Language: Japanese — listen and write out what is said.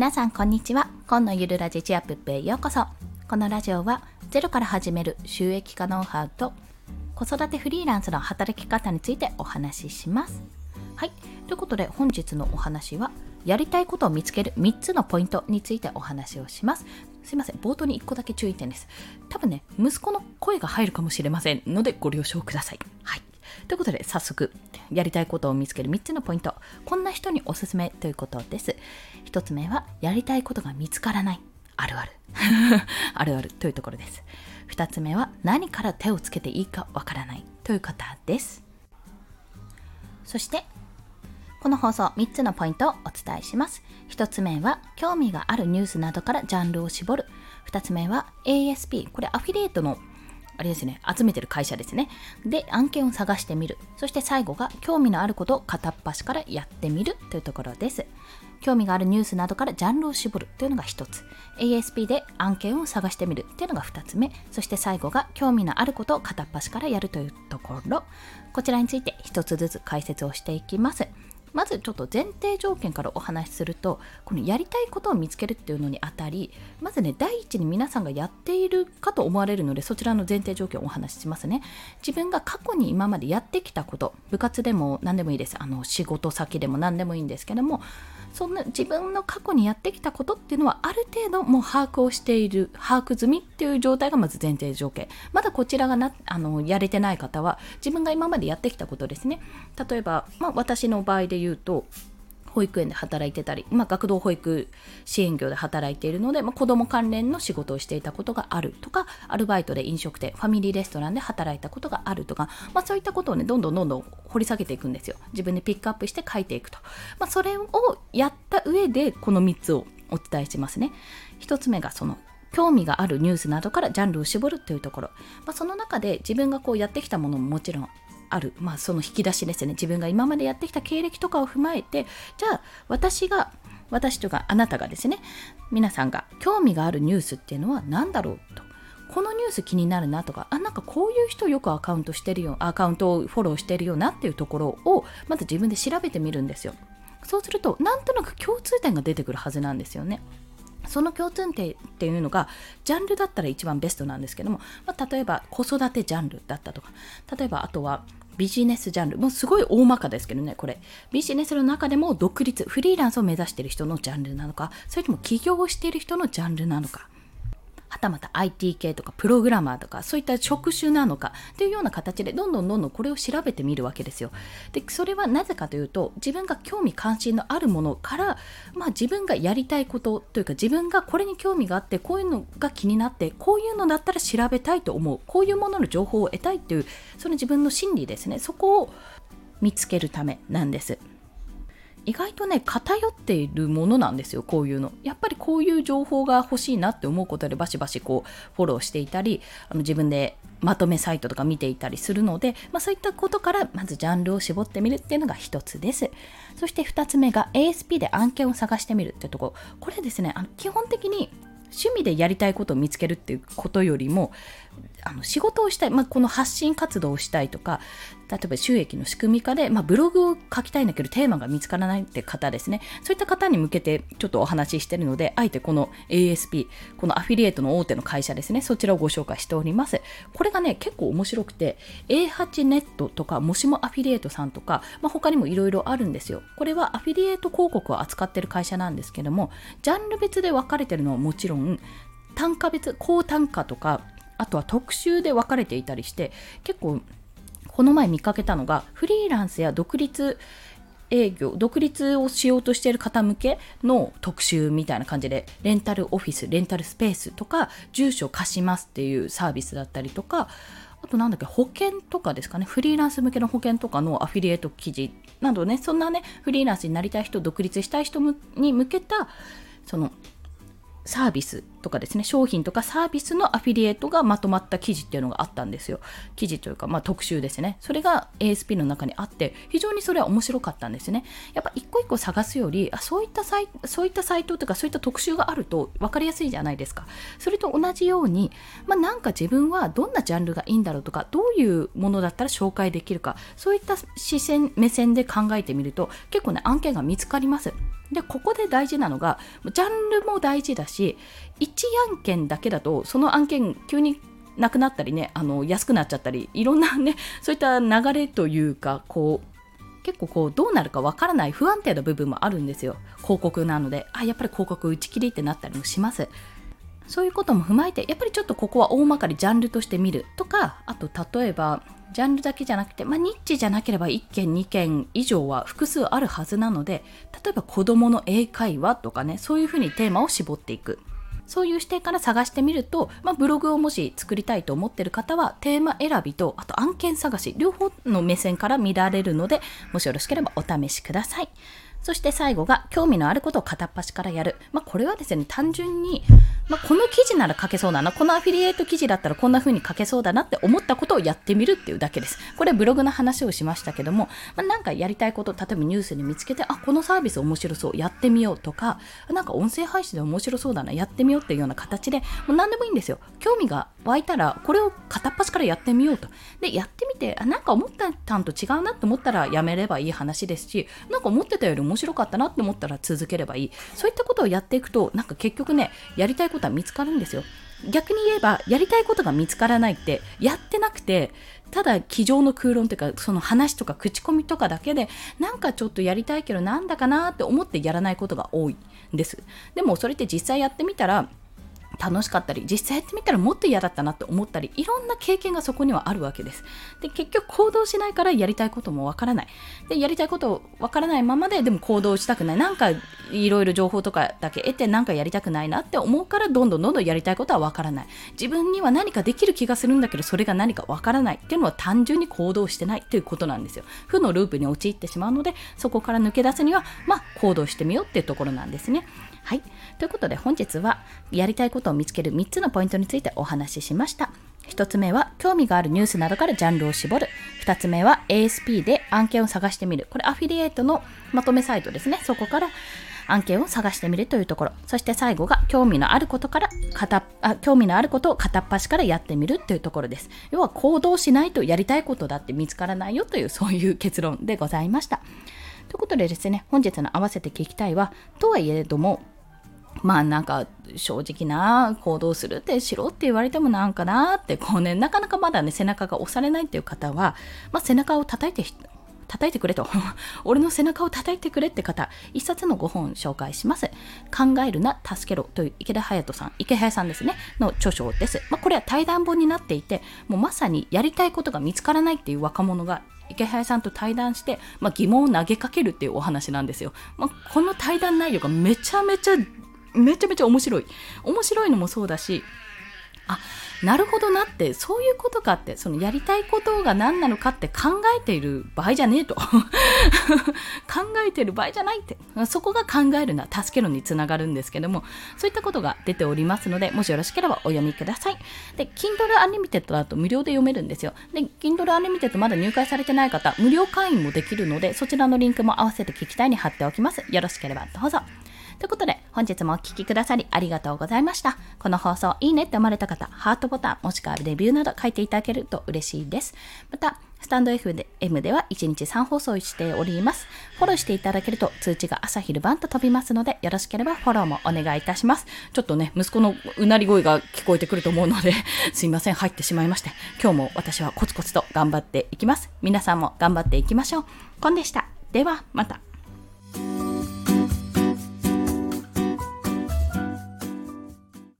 皆さんこんにちは。今のゆるラジチアップップへようこそ。このラジオはゼロから始める収益化ノウハウと子育てフリーランスの働き方についてお話しします。はい。ということで本日のお話はやりたいことを見つける3つのポイントについてお話をします。すいません。冒頭に1個だけ注意点です。多分ね息子の声が入るかもしれませんのでご了承ください。はい。ということで早速やりたいことを見つける3つのポイントこんな人におすすめということです。1つ目はやりたいことが見つからない。あるある。あるあるというところです。2つ目は何から手をつけていいかわからない。という方です。そしてこの放送3つのポイントをお伝えします。1つ目は興味があるニュースなどからジャンルを絞る。2つ目は ASP これアフィリエイトのあれですね、集めてる会社ですね。で、案件を探してみる。そして最後が、興味のあることを片っ端からやってみるというところです。興味があるニュースなどからジャンルを絞るというのが1つ。ASP で案件を探してみるというのが2つ目。そして最後が、興味のあることを片っ端からやるというところ。こちらについて1つずつ解説をしていきます。まずちょっと前提条件からお話しするとこのやりたいことを見つけるっていうのにあたりまずね第一に皆さんがやっているかと思われるのでそちらの前提条件をお話ししますね。自分が過去に今までやってきたこと部活でも何でもいいです。あの仕事先でも何でもいいんですけどもそんな自分の過去にやってきたことっていうのはある程度もう把握をしている把握済みっていう状態がまず前提条件。まだこちらがなあのやれてない方は自分が今までやってきたことですね。例えば、まあ、私の場合で言うと保育園で働いてたり、まあ、学童保育支援業で働いているので、まあ、子ども関連の仕事をしていたことがあるとかアルバイトで飲食店ファミリーレストランで働いたことがあるとか、まあ、そういったことをねどんどんどんどん掘り下げていくんですよ。自分でピックアップして書いていくと、まあ、それをやった上でこの3つをお伝えしますね。1つ目がその興味があるニュースなどからジャンルを絞るというところ、まあ、その中で自分がこうやってきたものももちろんある、まあ、その引き出しですね。自分が今までやってきた経歴とかを踏まえてじゃあ私が私とかあなたがですね。皆さんが興味があるニュースっていうのは何だろうと。このニュース気になるなとかあなんかこういう人よくアカウントしてるよアカウントをフォローしてるよなっていうところをまず自分で調べてみるんですよ。そうするとなんとなく共通点が出てくるはずなんですよね。その共通点っていうのがジャンルだったら一番ベストなんですけども、まあ、例えば子育てジャンルだったとか例えばあとはビジネスジャンル、もうすごい大まかですけどね、これ。ビジネスの中でも独立、フリーランスを目指している人のジャンルなのか、それとも起業をしている人のジャンルなのか。はたまた IT 系とかプログラマーとかそういった職種なのかというような形でどんどんどんどんこれを調べてみるわけですよ。でそれはなぜかというと自分が興味関心のあるものから、まあ、自分がやりたいことというか自分がこれに興味があってこういうのが気になってこういうのだったら調べたいと思うこういうものの情報を得たいっていうその自分の心理ですねそこを見つけるためなんです。意外とね偏っているものなんですよこういうの。やっぱりこういう情報が欲しいなって思うことでバシバシこうフォローしていたりあの自分でまとめサイトとか見ていたりするので、まあ、そういったことからまずジャンルを絞ってみるっていうのが一つです。そして二つ目が ASP で案件を探してみるってとこ。これですねあの基本的に趣味でやりたいことを見つけるっていうことよりもあの仕事をしたい、まあ、この発信活動をしたいとか例えば収益の仕組み化で、まあ、ブログを書きたいんだけどテーマが見つからないって方ですね。そういった方に向けてちょっとお話ししてるのであえてこの ASP このアフィリエイトの大手の会社ですねそちらをご紹介しております。これがね結構面白くて A8 ネットとかもしもアフィリエイトさんとか、まあ、他にもいろいろあるんですよ。これはアフィリエイト広告を扱ってる会社なんですけどもジャンル別で分かれてるのはもちろん単価別高単価とかあとは特集で分かれていたりして結構この前見かけたのがフリーランスや独立営業独立をしようとしている方向けの特集みたいな感じでレンタルオフィスレンタルスペースとか住所貸しますっていうサービスだったりとかあとなんだっけ保険とかですかねフリーランス向けの保険とかのアフィリエイト記事などねそんなねフリーランスになりたい人独立したい人に向けたそのサービスとかですね、商品とかサービスのアフィリエイトがまとまった記事っていうのがあったんですよ。記事というか、まあ、特集ですね。それが ASP の中にあって、非常にそれは面白かったんですね。やっぱ一個一個探すより、あそういったサイそういったサイトとかそういった特集があると分かりやすいじゃないですか。それと同じように、まあ、なんか自分はどんなジャンルがいいんだろうとか、どういうものだったら紹介できるか、そういった視線、目線で考えてみると、結構ね、案件が見つかります。でここで大事なのがジャンルも大事だし1案件だけだとその案件急になくなったりねあの安くなっちゃったりいろんなね そういった流れというかこう結構こうどうなるかわからない不安定な部分もあるんですよ。広告なのであやっぱり広告打ち切りってなったりもします。そういうことも踏まえてやっぱりちょっとここは大まかにジャンルとして見るとかあと例えばジャンルだけじゃなくて、まあ、ニッチじゃなければ1件2件以上は複数あるはずなので例えば子供の英会話とかねそういうふうにテーマを絞っていくそういう視点から探してみると、まあ、ブログをもし作りたいと思ってる方はテーマ選びとあと案件探し両方の目線から見られるのでもしよろしければお試しください。そして最後が興味のあることを片っ端からやる。まあ、これはですね、単純に、まあ、この記事なら書けそうだな、このアフィリエイト記事だったらこんな風に書けそうだなって思ったことをやってみるっていうだけです。これブログの話をしましたけども、まあ、なんかやりたいこと、例えばニュースに見つけて、あ、このサービス面白そう、やってみようとか、なんか音声配信で面白そうだな、やってみようっていうような形で、もう何でもいいんですよ。興味が湧いたら、これを片っ端からやってみようと。で、やってみて、あ、なんか思ったんと違うなって思ったらやめればいい話ですし、なんか思ってたよりも面白かったなって思ったら続ければいい。そういったことをやっていくと、なんか結局ね、やりたいことは見つかるんですよ。逆に言えば、やりたいことが見つからないって、やってなくて、ただ机上の空論というか、その話とか口コミとかだけで、なんかちょっとやりたいけどなんだかなって思ってやらないことが多いんです。でもそれって実際やってみたら、楽しかったり実際やってみたらもっと嫌だったなって思ったりいろんな経験がそこにはあるわけです。で結局行動しないからやりたいこともわからない。でやりたいことわからないままででも行動したくない。なんかいろいろ情報とかだけ得てなんかやりたくないなって思うからどんどんどんどんやりたいことはわからない。自分には何かできる気がするんだけどそれが何かわからない。っていうのは単純に行動してないっていうことなんですよ。負のループに陥ってしまうのでそこから抜け出すにはまあ行動してみようっていうところなんですね。はい。ということで本日はやりたいことを見つける3つのポイントについてお話ししました。1つ目は興味があるニュースなどからジャンルを絞る。2つ目は ASP で案件を探してみる。これアフィリエイトのまとめサイトですね。そこから案件を探してみるというところ。そして最後が興味のあることから片あ興味のあることを片っ端からやってみるというところです。要は行動しないとやりたいことだって見つからないよというそういう結論でございました。ということでですね、本日の合わせて聞きたいは、とはいえども、まあなんか正直な行動するってしろって言われてもなんかなってこうねなかなかまだね背中が押されないっていう方は、まあ、背中を叩いて叩いてくれと。俺の背中を叩いてくれって方一冊の5本紹介します。考えるな助けろという池田隼人さん。池早さんですね。の著書です、まあ、これは対談本になっていてもうまさにやりたいことが見つからないっていう若者が池原さんと対談して、まあ、疑問を投げかけるっていうお話なんですよ。まあ、この対談内容がめちゃめちゃめちゃめちゃ面白い。面白いのもそうだし、あ、なるほどなって、そういうことかって、そのやりたいことが何なのかって考えている場合じゃねえと。考えてる場合じゃないって。そこが考えるな、助けるにつながるんですけども、そういったことが出ておりますので、もしよろしければお読みください。で、Kindle Unlimited だと無料で読めるんですよ。で、Kindle Unlimited まだ入会されてない方、無料会員もできるので、そちらのリンクも合わせて聞きたいに貼っておきます。よろしければどうぞ。ということで、本日もお聴きくださりありがとうございました。この放送いいねって思われた方、ハートボタンもしくはレビューなど書いていただけると嬉しいです。また、スタンド FM では1日3放送しております。フォローしていただけると通知が朝昼晩と飛びますので、よろしければフォローもお願いいたします。ちょっとね、息子のうなり声が聞こえてくると思うので、すいません、入ってしまいまして、今日も私はコツコツと頑張っていきます。皆さんも頑張っていきましょう。コンでした。では、また。